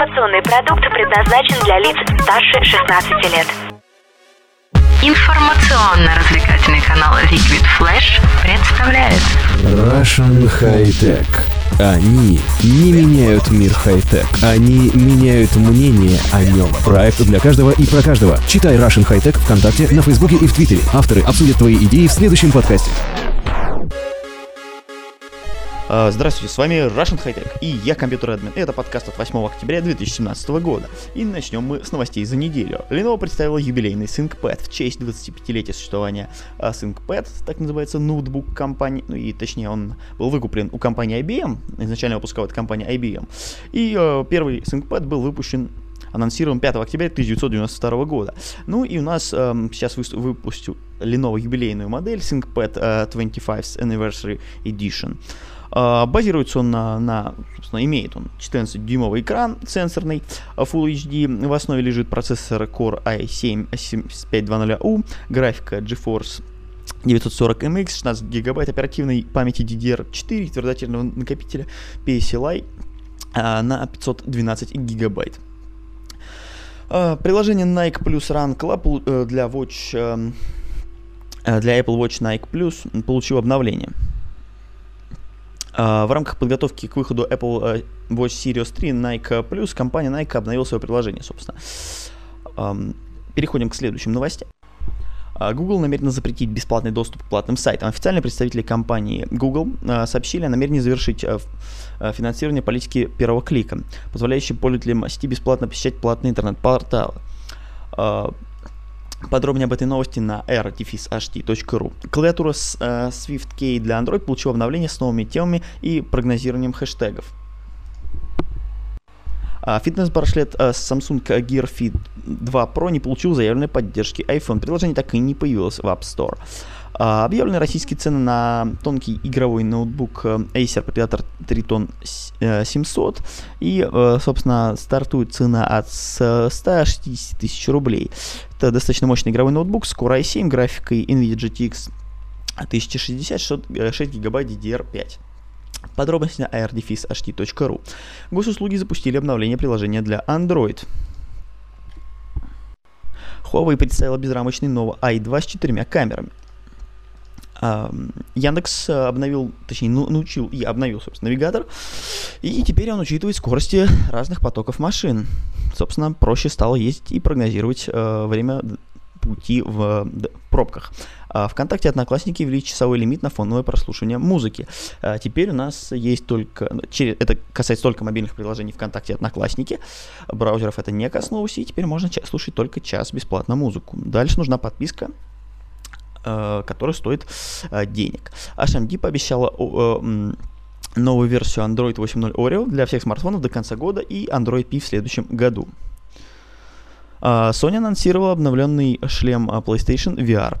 Информационный продукт предназначен для лиц старше 16 лет. Информационно-развлекательный канал Liquid Flash представляет Russian High Tech. Они не меняют мир хай-тек, они меняют мнение о нем. Проект для каждого и про каждого. Читай Russian High Tech ВКонтакте, на Фейсбуке и в Твиттере. Авторы обсудят твои идеи в следующем подкасте. А, Здравствуйте, с вами Russian High Tech и я компьютер админ. Это подкаст от 8 октября 2017 года. И начнем мы с новостей за неделю. Lenovo представила юбилейный ThinkPad в честь 25-летия существования а, ThinkPad, так называется ноутбук компании, ну и точнее он был выкуплен у компании IBM, изначально выпускала эта компания IBM. И э, первый ThinkPad был выпущен анонсирован 5 октября 1992 года. Ну и у нас эм, сейчас вы, выпустил Lenovo юбилейную модель ThinkPad э, 25th Anniversary Edition. Базируется он на, на, собственно, имеет он 14-дюймовый экран сенсорный Full HD, в основе лежит процессор Core i7 7520U, графика GeForce 940MX, 16 гигабайт оперативной памяти DDR4, твердотельного накопителя PCLI на 512 гигабайт. Приложение Nike Plus Run Club uh, для Watch uh, для Apple Watch Nike Plus получил обновление. Uh, в рамках подготовки к выходу Apple uh, Watch Series 3 Nike Plus компания Nike обновила свое приложение, собственно. Переходим к следующим новостям. Uh, Google намерена запретить бесплатный доступ к платным сайтам. Официальные представители компании Google сообщили о намерении завершить финансирование политики первого клика, позволяющей пользователям сети бесплатно посещать платные интернет-порталы. Подробнее об этой новости на r-hd.ru. Клавиатура с, э, SwiftKey для Android получила обновление с новыми темами и прогнозированием хэштегов. А, фитнес-браслет э, Samsung Gear Fit 2 Pro не получил заявленной поддержки iPhone. Приложение так и не появилось в App Store. Uh, объявлены российские цены на тонкий игровой ноутбук Acer Predator Triton 700 и, uh, собственно, стартует цена от 160 тысяч рублей. Это достаточно мощный игровой ноутбук с Core i7 графикой NVIDIA GTX 1060, 6 гигабайт DDR5. Подробности на irdefishd.ru. Госуслуги запустили обновление приложения для Android. Huawei представила безрамочный новый i2 с четырьмя камерами. Яндекс обновил, точнее, научил и обновил, собственно, навигатор. И теперь он учитывает скорости разных потоков машин. Собственно, проще стало ездить и прогнозировать э, время пути в пробках. А ВКонтакте Одноклассники ввели часовой лимит на фоновое прослушивание музыки. А теперь у нас есть только... Ну, это касается только мобильных приложений ВКонтакте Одноклассники. Браузеров это не коснулось, и теперь можно слушать только час бесплатно музыку. Дальше нужна подписка э, которая стоит э, денег. HMD пообещала э, новую версию Android 8.0 Oreo для всех смартфонов до конца года и Android P в следующем году. Uh, Sony анонсировала обновленный шлем PlayStation VR.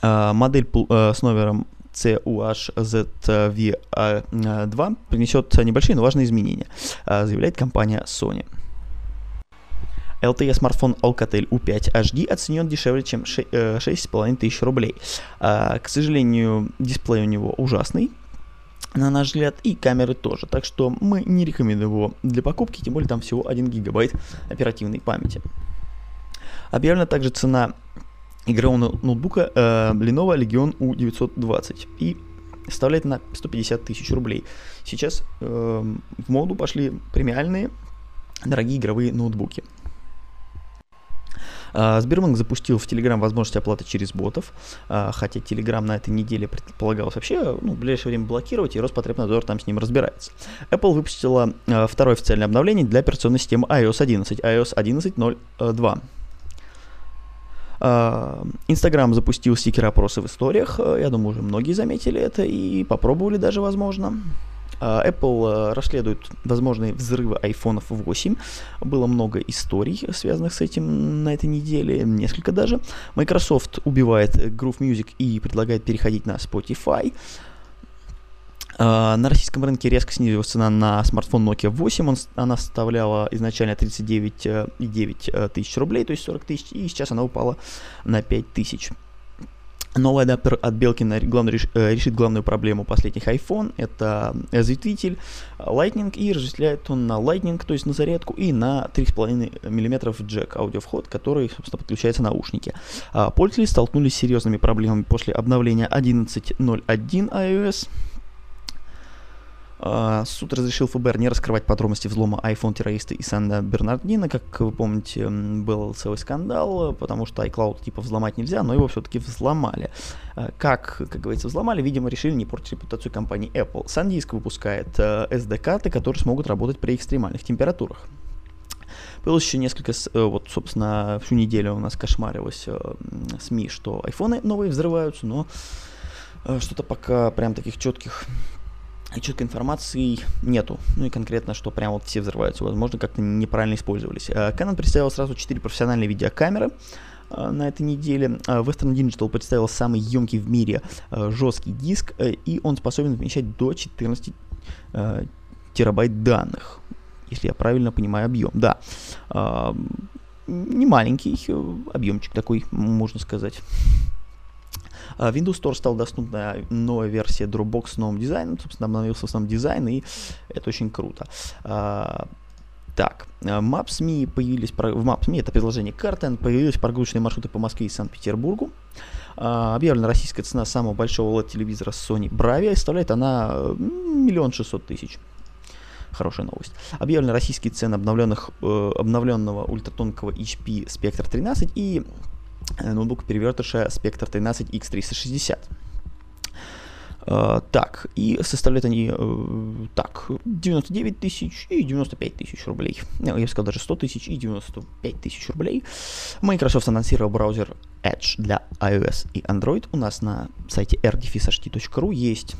Uh, модель с номером CUHZV2 принесет небольшие, но важные изменения, заявляет компания Sony. LTE смартфон Alcatel U5 HD оценен дешевле, чем 6,5 тысяч рублей. К сожалению, дисплей у него ужасный, на наш взгляд, и камеры тоже. Так что мы не рекомендуем его для покупки, тем более там всего 1 гигабайт оперативной памяти. Объявлена также цена игрового ноутбука э, Lenovo Legion U920 и составляет на 150 тысяч рублей. Сейчас э, в моду пошли премиальные дорогие игровые ноутбуки. А, Сбербанк запустил в Telegram возможность оплаты через ботов, а, хотя Telegram на этой неделе предполагалось вообще ну, в ближайшее время блокировать, и Роспотребнадзор там с ним разбирается. Apple выпустила а, второе официальное обновление для операционной системы iOS 11, iOS 11.02. Инстаграм запустил стикер опросы в историях. Я думаю, уже многие заметили это и попробовали даже, возможно. А, Apple а, расследует возможные взрывы iPhone 8. Было много историй, связанных с этим на этой неделе, несколько даже. Microsoft убивает Groove Music и предлагает переходить на Spotify. Uh, на российском рынке резко снизилась цена на смартфон Nokia 8. Он, она составляла изначально 39,9 тысяч рублей, то есть 40 тысяч, и сейчас она упала на 5 тысяч. Новый адаптер от Белкина э, решит главную проблему последних iPhone. Это разветвитель Lightning и разветвляет он на Lightning, то есть на зарядку, и на 3,5 мм джек аудиовход, который, собственно, подключается наушники. А пользователи столкнулись с серьезными проблемами после обновления 11.01 iOS. А, суд разрешил ФБР не раскрывать подробности взлома iPhone террориста и Санда Бернардина. Как вы помните, был целый скандал, потому что iCloud типа взломать нельзя, но его все-таки взломали. А, как, как говорится, взломали, видимо, решили не портить репутацию компании Apple. SanDisk выпускает SD-карты, э, которые смогут работать при экстремальных температурах. Появилось еще несколько, э, вот, собственно, всю неделю у нас кошмарилось э, СМИ, что айфоны новые взрываются, но что-то пока прям таких четких четкой информации нету. Ну и конкретно, что прям вот все взрываются. Возможно, как-то неправильно использовались. Э, Canon представил сразу 4 профессиональные видеокамеры э, на этой неделе. Э, Western Digital представил самый емкий в мире жесткий диск, и он способен вмещать до 14 терабайт данных, если я правильно понимаю объем. Да, не маленький объемчик такой, можно сказать. А, Windows Store стал доступна новая версия Dropbox с новым дизайном, собственно, обновился сам дизайн, и это очень круто. А, так, а, Maps.me появились, в Maps.me это приложение карты, появились прогрузочные маршруты по Москве и Санкт-Петербургу. Объявлена российская цена самого большого LED-телевизора Sony Bravia, и составляет она миллион шестьсот тысяч. Хорошая новость. Объявлены российские цены обновленных, э, обновленного ультратонкого HP Spectre 13 и ноутбук перевертыша Spectre 13 X360. Uh, так, и составляют они uh, так, 99 тысяч и 95 тысяч рублей. Я бы сказал даже 100 тысяч и 95 тысяч рублей. Microsoft анонсировал браузер Edge для iOS и Android. У нас на сайте rdefishd.ru есть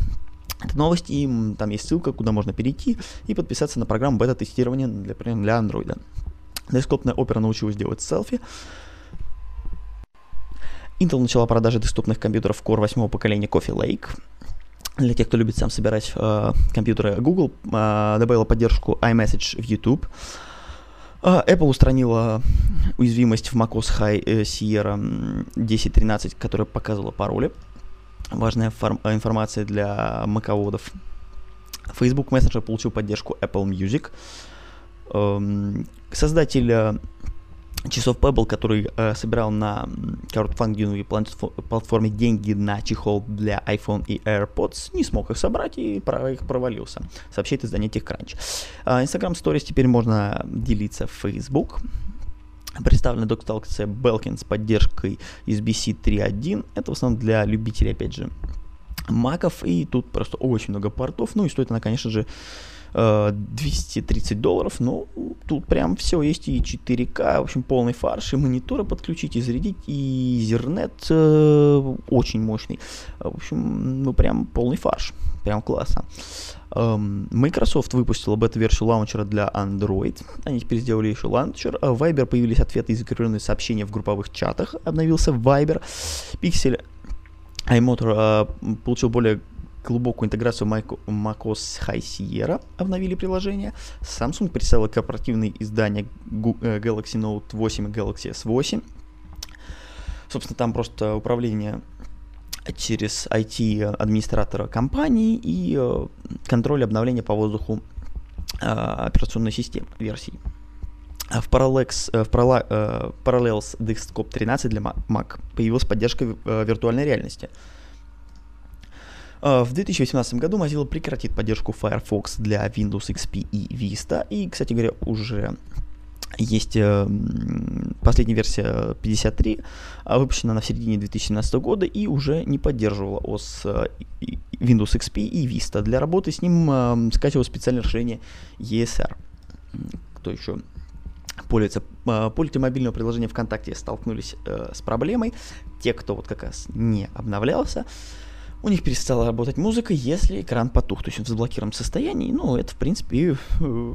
эта новость, и там есть ссылка, куда можно перейти и подписаться на программу бета-тестирования для, для Android. Десктопная опера научилась делать селфи, Intel начала продажи доступных компьютеров Core 8 поколения Coffee Lake. Для тех, кто любит сам собирать э, компьютеры, Google э, добавила поддержку iMessage в YouTube. Э, Apple устранила уязвимость в macOS High э, Sierra 10.13, которая показывала пароли. Важная фор- информация для маководов. Facebook Messenger получил поддержку Apple Music. Эм, создатель часов Pebble, который э, собирал на краудфандинговой платформе деньги на чехол для iPhone и AirPods, не смог их собрать и проект провалился, сообщает издание TechCrunch. Э, Instagram Stories теперь можно делиться в Facebook. Представлена док-сталкция Belkin с поддержкой USB-C 3.1. Это в основном для любителей, опять же, маков, и тут просто очень много портов. Ну и стоит она, конечно же, 230 долларов, ну, тут прям все есть и 4К, в общем, полный фарш, и мониторы подключить, и зарядить, и зернет э, очень мощный. В общем, ну, прям полный фарш, прям классно. Эм, Microsoft выпустила бета-версию лаунчера для Android. Они теперь сделали еще лаунчер. В Viber появились ответы и закрепленные сообщения в групповых чатах. Обновился Viber. Pixel iMotor э, получил более глубокую интеграцию macOS High Sierra обновили приложение. Samsung представила корпоративные издания э, Galaxy Note 8 и Galaxy S8. Собственно, там просто управление через IT-администратора компании и э, контроль обновления по воздуху э, операционной системы версий. А в, Parallels, в Parallels Desktop 13 для Mac появилась поддержка виртуальной реальности – а, в 2018 году Mozilla прекратит поддержку Firefox для Windows XP и Vista. И, кстати говоря, уже есть э, последняя версия 53, а, выпущена на середине 2017 года и уже не поддерживала OS э, Windows XP и Vista. Для работы с ним э, скачивал специальное решение ESR. Кто еще пользуется, пользователи мобильного приложения ВКонтакте столкнулись с проблемой. Те, кто вот как раз не обновлялся, у них перестала работать музыка, если экран потух. То есть он в заблокированном состоянии. Ну, это, в принципе, э,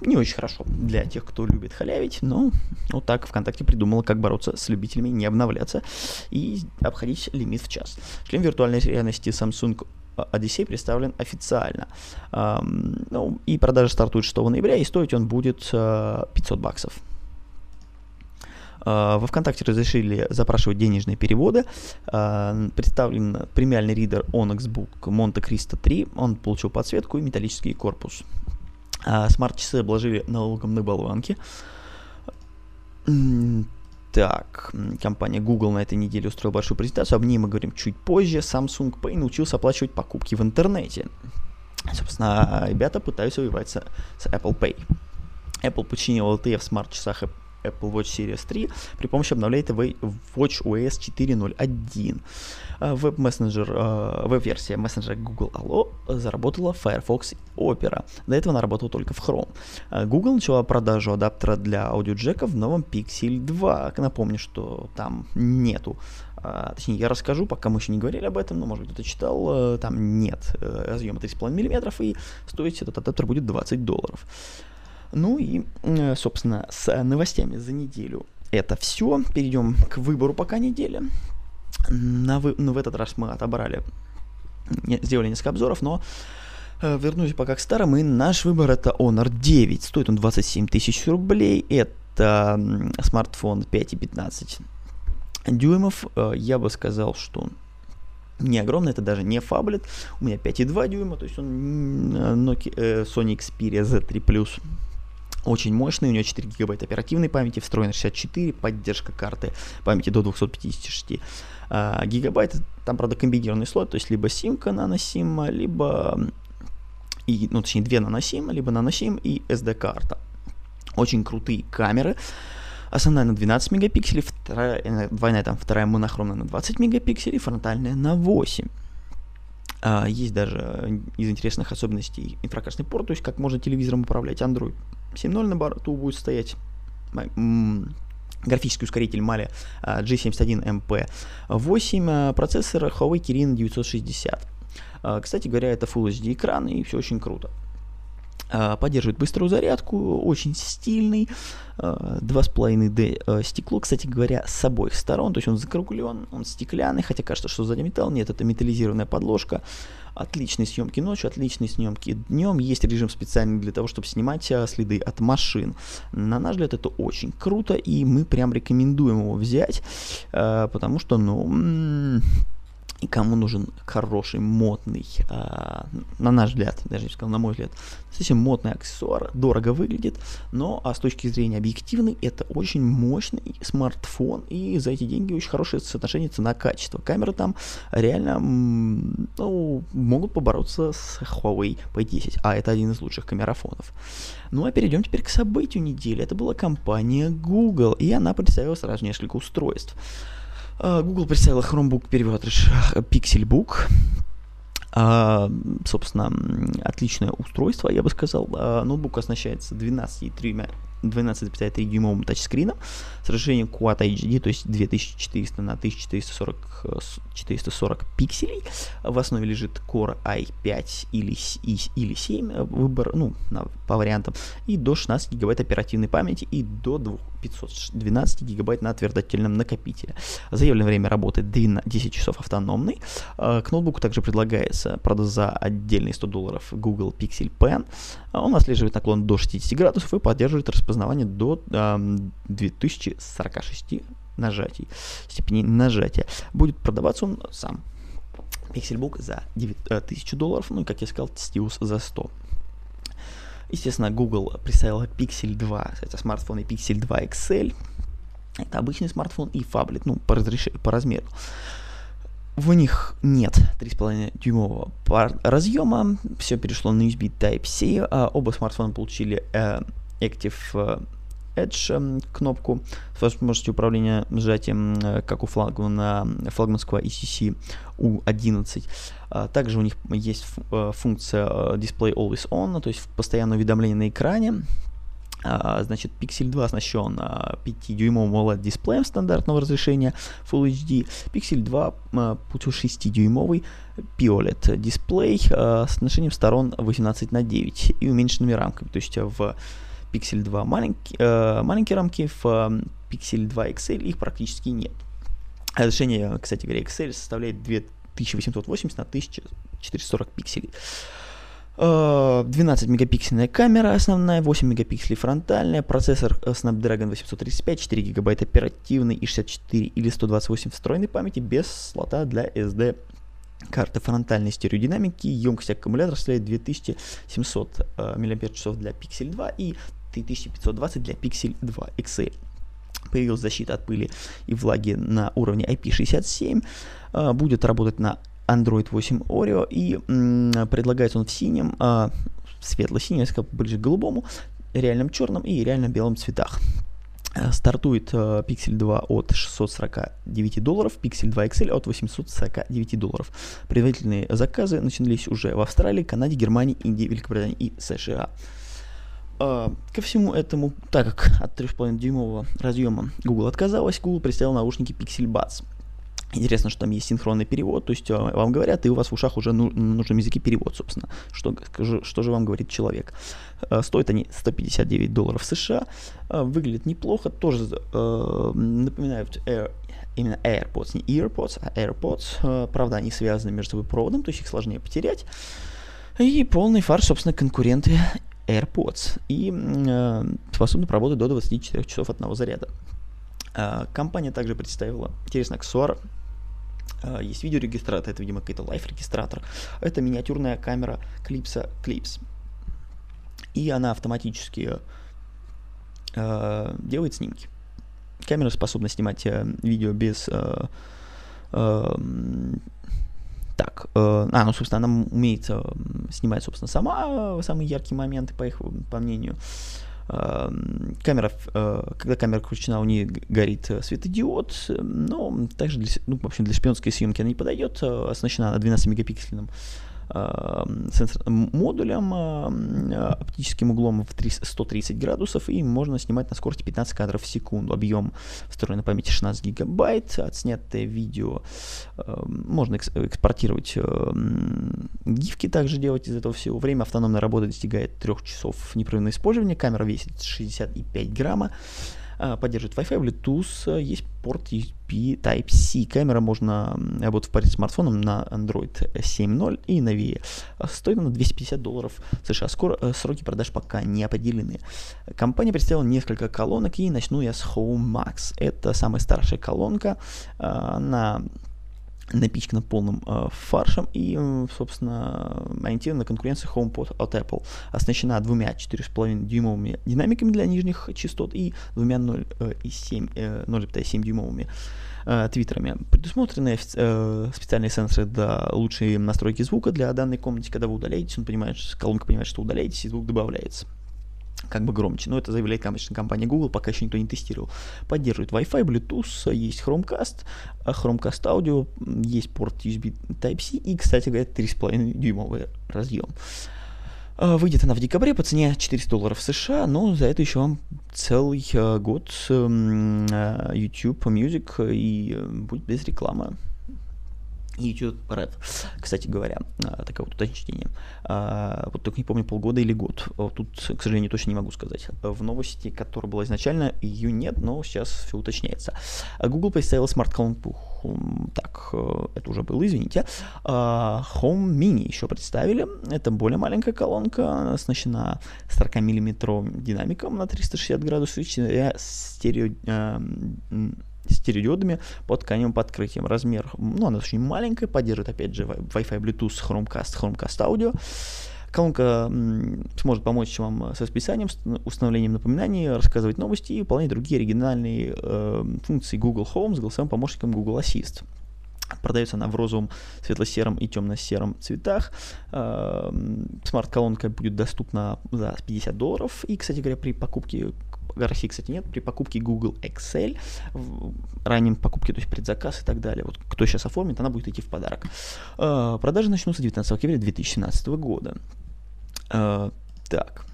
не очень хорошо для тех, кто любит халявить. Но вот так ВКонтакте придумала, как бороться с любителями не обновляться и обходить лимит в час. Шлем виртуальной реальности Samsung Odyssey представлен официально. Ну, и продажа стартует 6 ноября, и стоить он будет uh, 500 баксов. Во ВКонтакте разрешили запрашивать денежные переводы. Представлен премиальный ридер Onyx Book Monte Cristo 3. Он получил подсветку и металлический корпус. Смарт-часы обложили налогом на болванки. Так, компания Google на этой неделе устроила большую презентацию, об ней мы говорим чуть позже. Samsung Pay научился оплачивать покупки в интернете. Собственно, ребята пытаются воевать с, Apple Pay. Apple починил LTE в смарт-часах Apple Watch Series 3 при помощи обновления Watch OS 4.0.1. Веб-мессенджер, э, веб-версия мессенджера Google Allo заработала Firefox Opera. До этого она работала только в Chrome. Э, Google начала продажу адаптера для аудиоджека в новом Pixel 2. Напомню, что там нету а, точнее, я расскажу, пока мы еще не говорили об этом, но, может быть, кто-то читал, там нет разъема 3,5 мм, и стоить этот адаптер будет 20 долларов. Ну и, собственно, с новостями за неделю это все. Перейдем к выбору пока недели. На вы... ну, в этот раз мы отобрали, сделали несколько обзоров, но э, вернусь пока к старым, и наш выбор это Honor 9. Стоит он 27 тысяч рублей. Это смартфон 5,15 дюймов. Э, я бы сказал, что не огромный, это даже не фаблет. У меня 5,2 дюйма, то есть он Nokia, э, Sony Xperia Z3+. Очень мощный, у него 4 гигабайта оперативной памяти, встроена 64, поддержка карты памяти до 256 а, гигабайт. Там, правда, комбинированный слот, то есть либо симка наносима, либо, и, ну, точнее, две наносима, либо наносим и SD-карта. Очень крутые камеры. Основная на 12 мегапикселей, вторая, э, двойная там, вторая монохромная на 20 мегапикселей, фронтальная на 8. А, есть даже из интересных особенностей инфракрасный порт, то есть как можно телевизором управлять Android 7.0 на борту будет стоять графический ускоритель Mali G71MP8, процессор Huawei Kirin 960. А, кстати говоря, это Full HD экран и все очень круто. А, поддерживает быструю зарядку, очень стильный, 2,5D а, стекло, кстати говоря, с обоих сторон, то есть он закруглен, он стеклянный, хотя кажется, что сзади металл, нет, это металлизированная подложка, отличные съемки ночью, отличные съемки днем, есть режим специальный для того, чтобы снимать следы от машин. На наш взгляд, это очень круто, и мы прям рекомендуем его взять, потому что, ну, и кому нужен хороший, модный, э, на наш взгляд, даже не сказал, на мой взгляд, совсем модный аксессуар, дорого выглядит, но а с точки зрения объективной, это очень мощный смартфон, и за эти деньги очень хорошее соотношение цена-качество. Камеры там реально ну, могут побороться с Huawei P10, а это один из лучших камерафонов. Ну а перейдем теперь к событию недели. Это была компания Google, и она представила сразу несколько устройств. А, Google представила Chromebook переводыш Pixelbook. А, собственно, отличное устройство, я бы сказал. А, ноутбук оснащается 12,3 12,3 дюймовым тачскрином с разрешением Quad HD, то есть 2400 на 1440 440 пикселей. В основе лежит Core i5 или, или 7, выбор, ну, на, по вариантам, и до 16 гигабайт оперативной памяти и до 512 гигабайт на твердотельном накопителе. Заявленное время работы 10 часов автономный. К ноутбуку также предлагается, правда, за отдельные 100 долларов Google Pixel Pen. Он отслеживает наклон до 60 градусов и поддерживает распознавание до э, 2046 нажатий, степени нажатия. Будет продаваться он сам. Pixelbook за 9, 1000 долларов, ну и, как я сказал, Stylus за 100. Естественно, Google представила Pixel 2, это смартфон и Pixel 2 XL. Это обычный смартфон и фаблет, ну, по, разреш... по размеру. В них нет 3,5 дюймового разъема, все перешло на USB Type-C, а оба смартфона получили э, Active э, Edge эм, кнопку с возможностью управления сжатием, э, как у флагмана, флагманского ECC U11. А, также у них есть э, функция Display Always On, то есть постоянное уведомление на экране. А, значит, Pixel 2 оснащен 5-дюймовым OLED-дисплеем стандартного разрешения Full HD. Pixel 2 получил 6-дюймовый POLED дисплей с отношением сторон 18 на 9 и уменьшенными рамками. То есть в Pixel 2 маленькие, э, маленькие рамки, в э, Pixel 2 XL их практически нет. Разрешение, кстати говоря, XL составляет 2880 на 1440 пикселей. 12-мегапиксельная камера основная, 8 мегапикселей фронтальная, процессор Snapdragon 835, 4 гигабайта оперативной и 64 или 128 встроенной памяти без слота для SD карты фронтальной стереодинамики, емкость аккумулятора составляет 2700 э, мАч для Pixel 2 и 3520 для Pixel 2 XL. Появилась защита от пыли и влаги на уровне IP67, э, будет работать на Android 8 Oreo и предлагается он в синем, э, светло-синем, ближе к голубому, реальном черном и реально белом цветах. Э, стартует Pixel 2 от 649 долларов, Pixel 2 XL от 849 долларов. Предварительные заказы начались уже в Австралии, Канаде, Германии, Индии, Великобритании и США. Э, ко всему этому, так как от 3,5-дюймового разъема Google отказалась, Google представил наушники Pixel Buds. Интересно, что там есть синхронный перевод, то есть э, вам говорят, и у вас в ушах уже ну, на языке перевод, собственно. Что, что же вам говорит человек? Э, стоят они 159 долларов США, выглядят неплохо, тоже э, напоминают Air, именно AirPods, не EarPods, а AirPods. Правда, они связаны между собой проводом, то есть их сложнее потерять. И полный фарш, собственно, конкуренты AirPods. И э, способны проработать до 24 часов одного заряда. Э, компания также представила интересный аксессуар Uh, есть видеорегистратор, это, видимо, какой-то лайф-регистратор. Это миниатюрная камера Clips Clips. И она автоматически uh, делает снимки. Камера способна снимать uh, видео без... Uh, uh, так, uh, а, ну, собственно, она умеет uh, снимать, собственно, сама uh, самые яркие моменты, по их, по мнению. Uh, камера, э, когда камера включена, у нее горит э, светодиод, но также для, ну, в общем, для шпионской съемки она не подойдет, э, оснащена она 12-мегапиксельным сенсор, модулем оптическим углом в 130 градусов и можно снимать на скорости 15 кадров в секунду. Объем встроенной памяти 16 гигабайт, отснятое видео можно экспортировать гифки также делать из этого всего. Время автономной работы достигает 3 часов непрерывного использования. Камера весит 65 грамма. А, поддерживает Wi-Fi, Bluetooth, есть порт USB Type-C. Камера можно работать в паре с смартфоном на Android 7.0 и новее. Стоит она 250 долларов США. Скоро э, сроки продаж пока не определены. Компания представила несколько колонок и начну я с Home Max. Это самая старшая колонка. Она напичкана полным э, фаршем и, собственно, ориентирована на конкуренцию HomePod от Apple. Оснащена двумя 4,5 дюймовыми динамиками для нижних частот и двумя 0,7 э, 0,7 дюймовыми э, твиттерами. Предусмотрены э, специальные сенсоры для лучшей настройки звука для данной комнаты. Когда вы удаляетесь, он понимает, колонка понимает, что удаляетесь, и звук добавляется как бы громче. Но это заявляет конечно, компания Google, пока еще никто не тестировал. Поддерживает Wi-Fi, Bluetooth, есть Chromecast, а Chromecast Audio, есть порт USB Type-C и, кстати говоря, 3,5 дюймовый разъем. А, выйдет она в декабре по цене 400 долларов США, но за это еще вам целый э, год эм, э, YouTube Music и э, будет без рекламы. YouTube Red, кстати говоря, а, такое вот уточнение. А, вот только не помню, полгода или год. Тут, к сожалению, точно не могу сказать. В новости, которая была изначально, ее нет, но сейчас все уточняется. Google представил смарт-колонку так, э, это уже было, извините. А, Home Mini еще представили. Это более маленькая колонка, оснащена 40-мм динамиком на 360 градусов и стерео стереодиодами под тканевым подкрытием. Размер, ну, она очень маленькая, поддерживает, опять же, Wi-Fi, Bluetooth, Chromecast, Chromecast Audio. Колонка сможет помочь вам с расписанием, с установлением напоминаний, рассказывать новости и выполнять другие оригинальные э, функции Google Home с голосовым помощником Google Assist. Продается она в розовом, светло-сером и темно-сером цветах. Э, смарт-колонка будет доступна за 50 долларов. И, кстати говоря, при покупке России, кстати, нет, при покупке Google Excel, в раннем покупке, то есть предзаказ и так далее, вот кто сейчас оформит, она будет идти в подарок. Э, продажи начнутся 19 октября 2017 года. Э, так.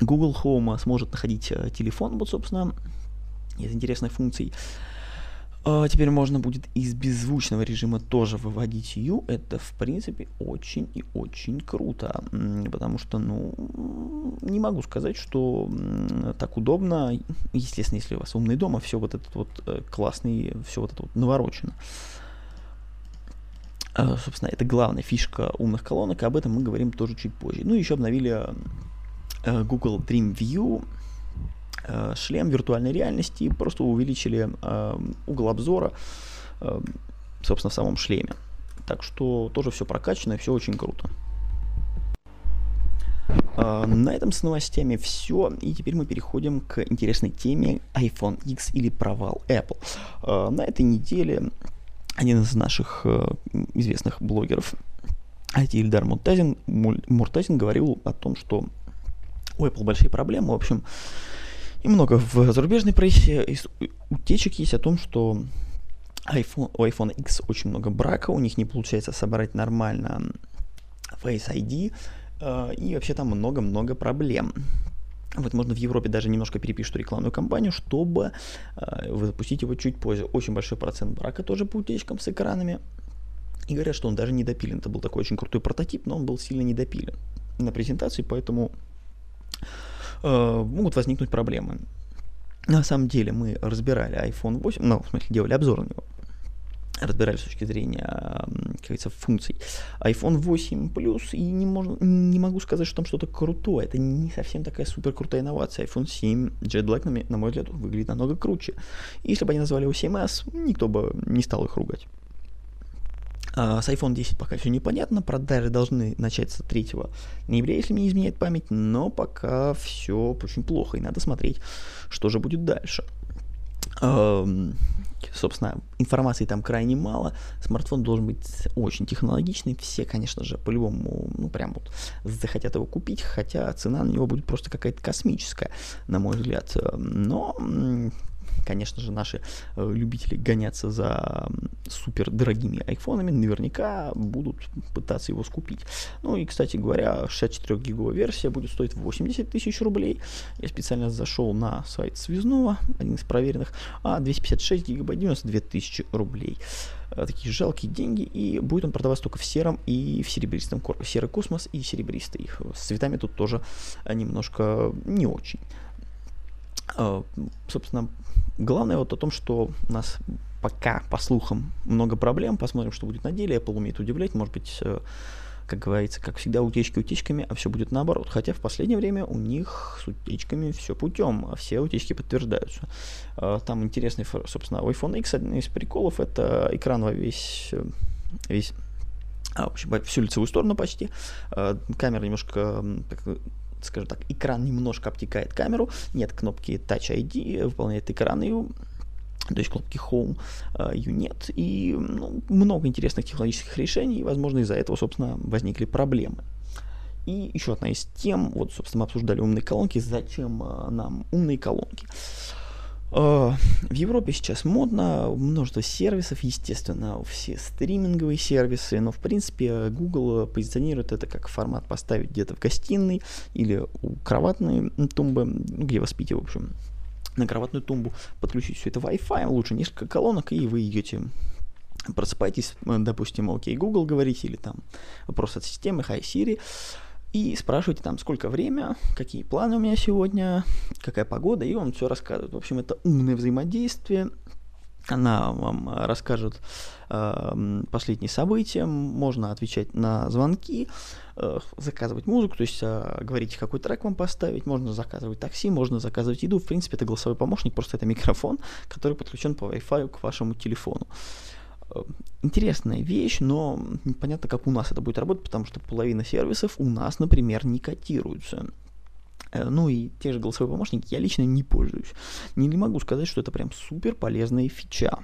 Google Home сможет находить э, телефон, вот, собственно, из интересных функций. Теперь можно будет из беззвучного режима тоже выводить U. Это, в принципе, очень и очень круто. Потому что, ну, не могу сказать, что так удобно. Естественно, если у вас умный дом, а все вот этот вот э, классный, все вот это вот наворочено. Э, собственно, это главная фишка умных колонок, об этом мы говорим тоже чуть позже. Ну, еще обновили э, Google Dream View, шлем виртуальной реальности, просто увеличили угол обзора, собственно, в самом шлеме. Так что тоже все прокачано и все очень круто. На этом с новостями все, и теперь мы переходим к интересной теме iPhone X или провал Apple. На этой неделе один из наших э, известных блогеров, IT Ильдар Муртазин, Муртазин говорил о том, что у Apple большие проблемы, в общем, и много в зарубежной прессе утечек есть о том, что iPhone, у iPhone X очень много брака, у них не получается собрать нормально Face ID, э, и вообще там много-много проблем. Вот можно в Европе даже немножко перепишут рекламную кампанию, чтобы э, запустить его чуть позже. Очень большой процент брака тоже по утечкам с экранами. И говорят, что он даже не допилен. Это был такой очень крутой прототип, но он был сильно недопилен на презентации, поэтому могут возникнуть проблемы. На самом деле мы разбирали iPhone 8, ну, в смысле, делали обзор на него разбирали с точки зрения, как говорится, функций. iPhone 8 Plus, и не, можно, не могу сказать, что там что-то крутое. Это не совсем такая супер крутая инновация. iPhone 7 Jet Black, на, мой взгляд, выглядит намного круче. Если бы они назвали его 7s, никто бы не стал их ругать. А, с iPhone 10 пока все непонятно, продажи должны начаться 3 ноября, если мне изменяет память, но пока все очень плохо, и надо смотреть, что же будет дальше. Собственно, информации там крайне мало. Смартфон должен быть очень технологичный. Все, конечно же, по-любому, ну, прям вот захотят его купить, хотя цена на него будет просто какая-то космическая, на мой взгляд. Но конечно же, наши э, любители гоняться за супер дорогими айфонами наверняка будут пытаться его скупить. Ну и, кстати говоря, 64 гиговая версия будет стоить 80 тысяч рублей. Я специально зашел на сайт Связного, один из проверенных, а 256 гигабайт 92 тысячи рублей э, такие жалкие деньги, и будет он продаваться только в сером и в серебристом корпусе. Серый космос и серебристый. С цветами тут тоже немножко не очень. Э, собственно, главное вот о том, что у нас пока, по слухам, много проблем. Посмотрим, что будет на деле. Apple умеет удивлять. Может быть, э, как говорится, как всегда, утечки утечками, а все будет наоборот. Хотя в последнее время у них с утечками все путем, а все утечки подтверждаются. Э, там интересный, собственно, у iPhone X один из приколов это экран во весь, весь а, в общем, всю лицевую сторону почти. Камера немножко скажем так, экран немножко обтекает камеру, нет кнопки Touch ID, выполняет экран и то есть кнопки Home э, ее нет, и ну, много интересных технологических решений, и, возможно, из-за этого, собственно, возникли проблемы. И еще одна из тем, вот, собственно, мы обсуждали умные колонки, зачем э, нам умные колонки. Э, в Европе сейчас модно, множество сервисов, естественно, все стриминговые сервисы, но в принципе Google позиционирует это как формат поставить где-то в гостиной или у кроватной тумбы, где вы спите, в общем, на кроватную тумбу, подключить все это Wi-Fi, лучше несколько колонок, и вы идете просыпаетесь, допустим, окей, Google говорите, или там вопрос от системы, Hi Siri, и спрашиваете там, сколько время, какие планы у меня сегодня, какая погода, и он все рассказывает. В общем, это умное взаимодействие. Она вам расскажет э, последние события, можно отвечать на звонки, э, заказывать музыку, то есть э, говорить, какой трек вам поставить, можно заказывать такси, можно заказывать еду. В принципе, это голосовой помощник, просто это микрофон, который подключен по Wi-Fi к вашему телефону. Э, интересная вещь, но непонятно, как у нас это будет работать, потому что половина сервисов у нас, например, не котируются. Э, ну и те же голосовые помощники я лично не пользуюсь. Не могу сказать, что это прям супер полезная фича.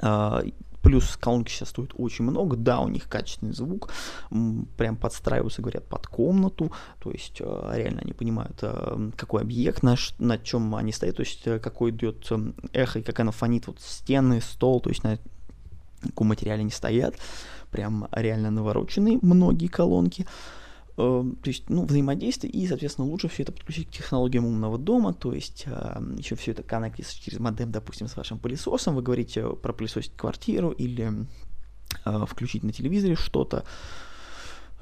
А, плюс колонки сейчас стоят очень много. Да, у них качественный звук. Прям подстраиваются, говорят, под комнату. То есть э, реально они понимают, какой объект, на, на чем они стоят. То есть какой идет эхо и как оно фонит. Вот стены, стол. То есть на каком материале не стоят, прям реально навороченные многие колонки. Э, то есть, ну, взаимодействие, и, соответственно, лучше все это подключить к технологиям умного дома, то есть э, еще все это коннектится через модем, допустим, с вашим пылесосом, вы говорите пропылесосить квартиру или э, включить на телевизоре что-то,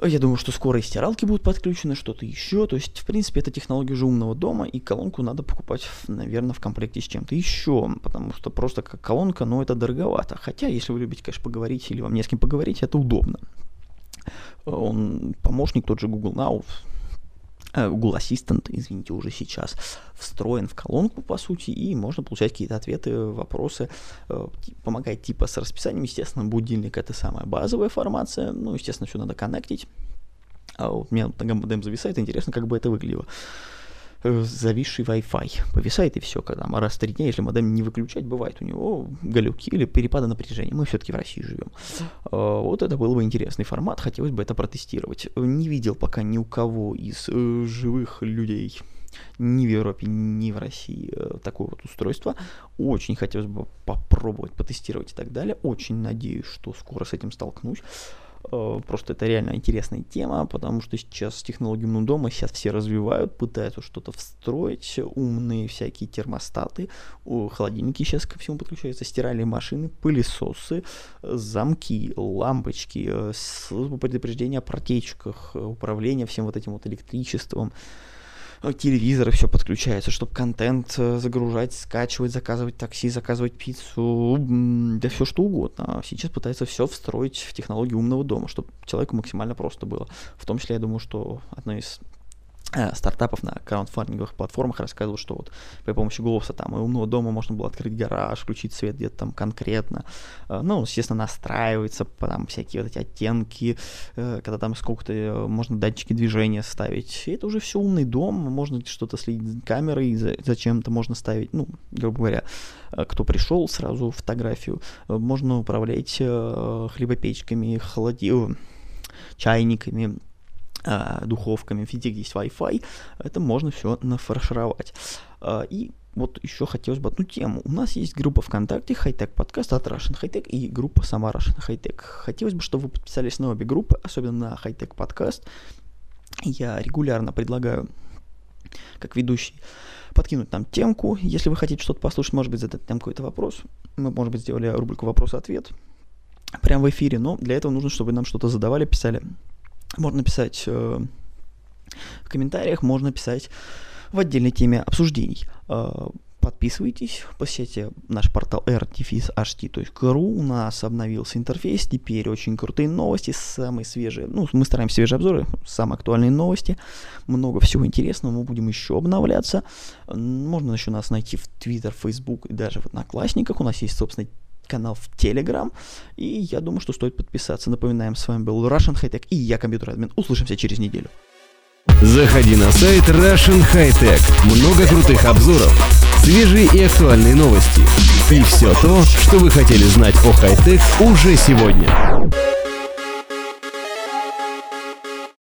Я думаю, что скоро и стиралки будут подключены, что-то еще. То есть, в принципе, это технология же умного дома, и колонку надо покупать, наверное, в комплекте с чем-то еще, потому что просто как колонка, ну, это дороговато. Хотя, если вы любите, конечно, поговорить или вам не с кем поговорить, это удобно. Он помощник, тот же Google Now, Google Assistant, извините, уже сейчас встроен в колонку, по сути, и можно получать какие-то ответы, вопросы, э, помогает типа с расписанием, естественно, будильник это самая базовая формация, ну, естественно, все надо коннектить, а вот у меня на модем зависает, интересно, как бы это выглядело. Э, зависший Wi-Fi. Повисает и все, когда раз в три дня, если модем не выключать, бывает у него галюки или перепады напряжения. Мы все-таки в России живем. Э, вот это был бы интересный формат, хотелось бы это протестировать. Не видел пока ни у кого из э, живых людей ни в Европе, ни в России такое вот устройство. Очень хотелось бы попробовать, потестировать и так далее. Очень надеюсь, что скоро с этим столкнусь. Э, просто это реально интересная тема, потому что сейчас с технологиями дома сейчас все развивают, пытаются что-то встроить, умные всякие термостаты, холодильники сейчас ко всему подключаются, стиральные машины, пылесосы, замки, лампочки, э, предупреждения о протечках, управление всем вот этим вот электричеством, Э, телевизоры все подключается, чтобы контент э, загружать, скачивать, заказывать такси, заказывать пиццу, да все что угодно. А сейчас пытается все встроить в технологию умного дома, чтобы человеку максимально просто было. В том числе, я думаю, что одно из Э, стартапов на краундфандинговых платформах рассказывал, что вот при помощи голоса там и умного дома можно было открыть гараж, включить свет где-то там конкретно. Э, ну, естественно, настраивается, там всякие вот эти оттенки, э, когда там сколько-то можно датчики движения ставить. И это уже все умный дом, можно что-то следить камерой, зачем-то можно ставить, ну, грубо говоря, кто пришел, сразу фотографию. Можно управлять хлебопечками, холоди... чайниками, э, духовками, везде есть Wi-Fi, это можно все нафаршировать. Э, и вот еще хотелось бы одну тему. У нас есть группа ВКонтакте Хайтек подкаст от Russian Hightech и группа сама Russian Hightech. Хотелось бы, чтобы вы подписались на обе группы, особенно на Хайтек подкаст. Я регулярно предлагаю, как ведущий, подкинуть нам темку. Если вы хотите что-то послушать, может быть, задать там какой-то вопрос. Мы, может быть, сделали рубрику «Вопрос-ответ» прямо в эфире, но для этого нужно, чтобы нам что-то задавали, писали можно писать э, в комментариях, можно писать в отдельной теме обсуждений. Э, подписывайтесь, посетите наш портал rtfis.ht.ru, у нас обновился интерфейс, теперь очень крутые новости, самые свежие, ну, мы стараемся свежие обзоры, самые актуальные новости, много всего интересного, мы будем еще обновляться, можно еще нас найти в Twitter, Facebook и даже в Одноклассниках, у нас есть, собственно, канал в Telegram. И я думаю, что стоит подписаться. Напоминаем, с вами был Russian Hightech и я, компьютер админ. Услышимся через неделю. Заходи на сайт Russian Hightech. Много крутых обзоров, свежие и актуальные новости. И все то, что вы хотели знать о хай-тек уже сегодня.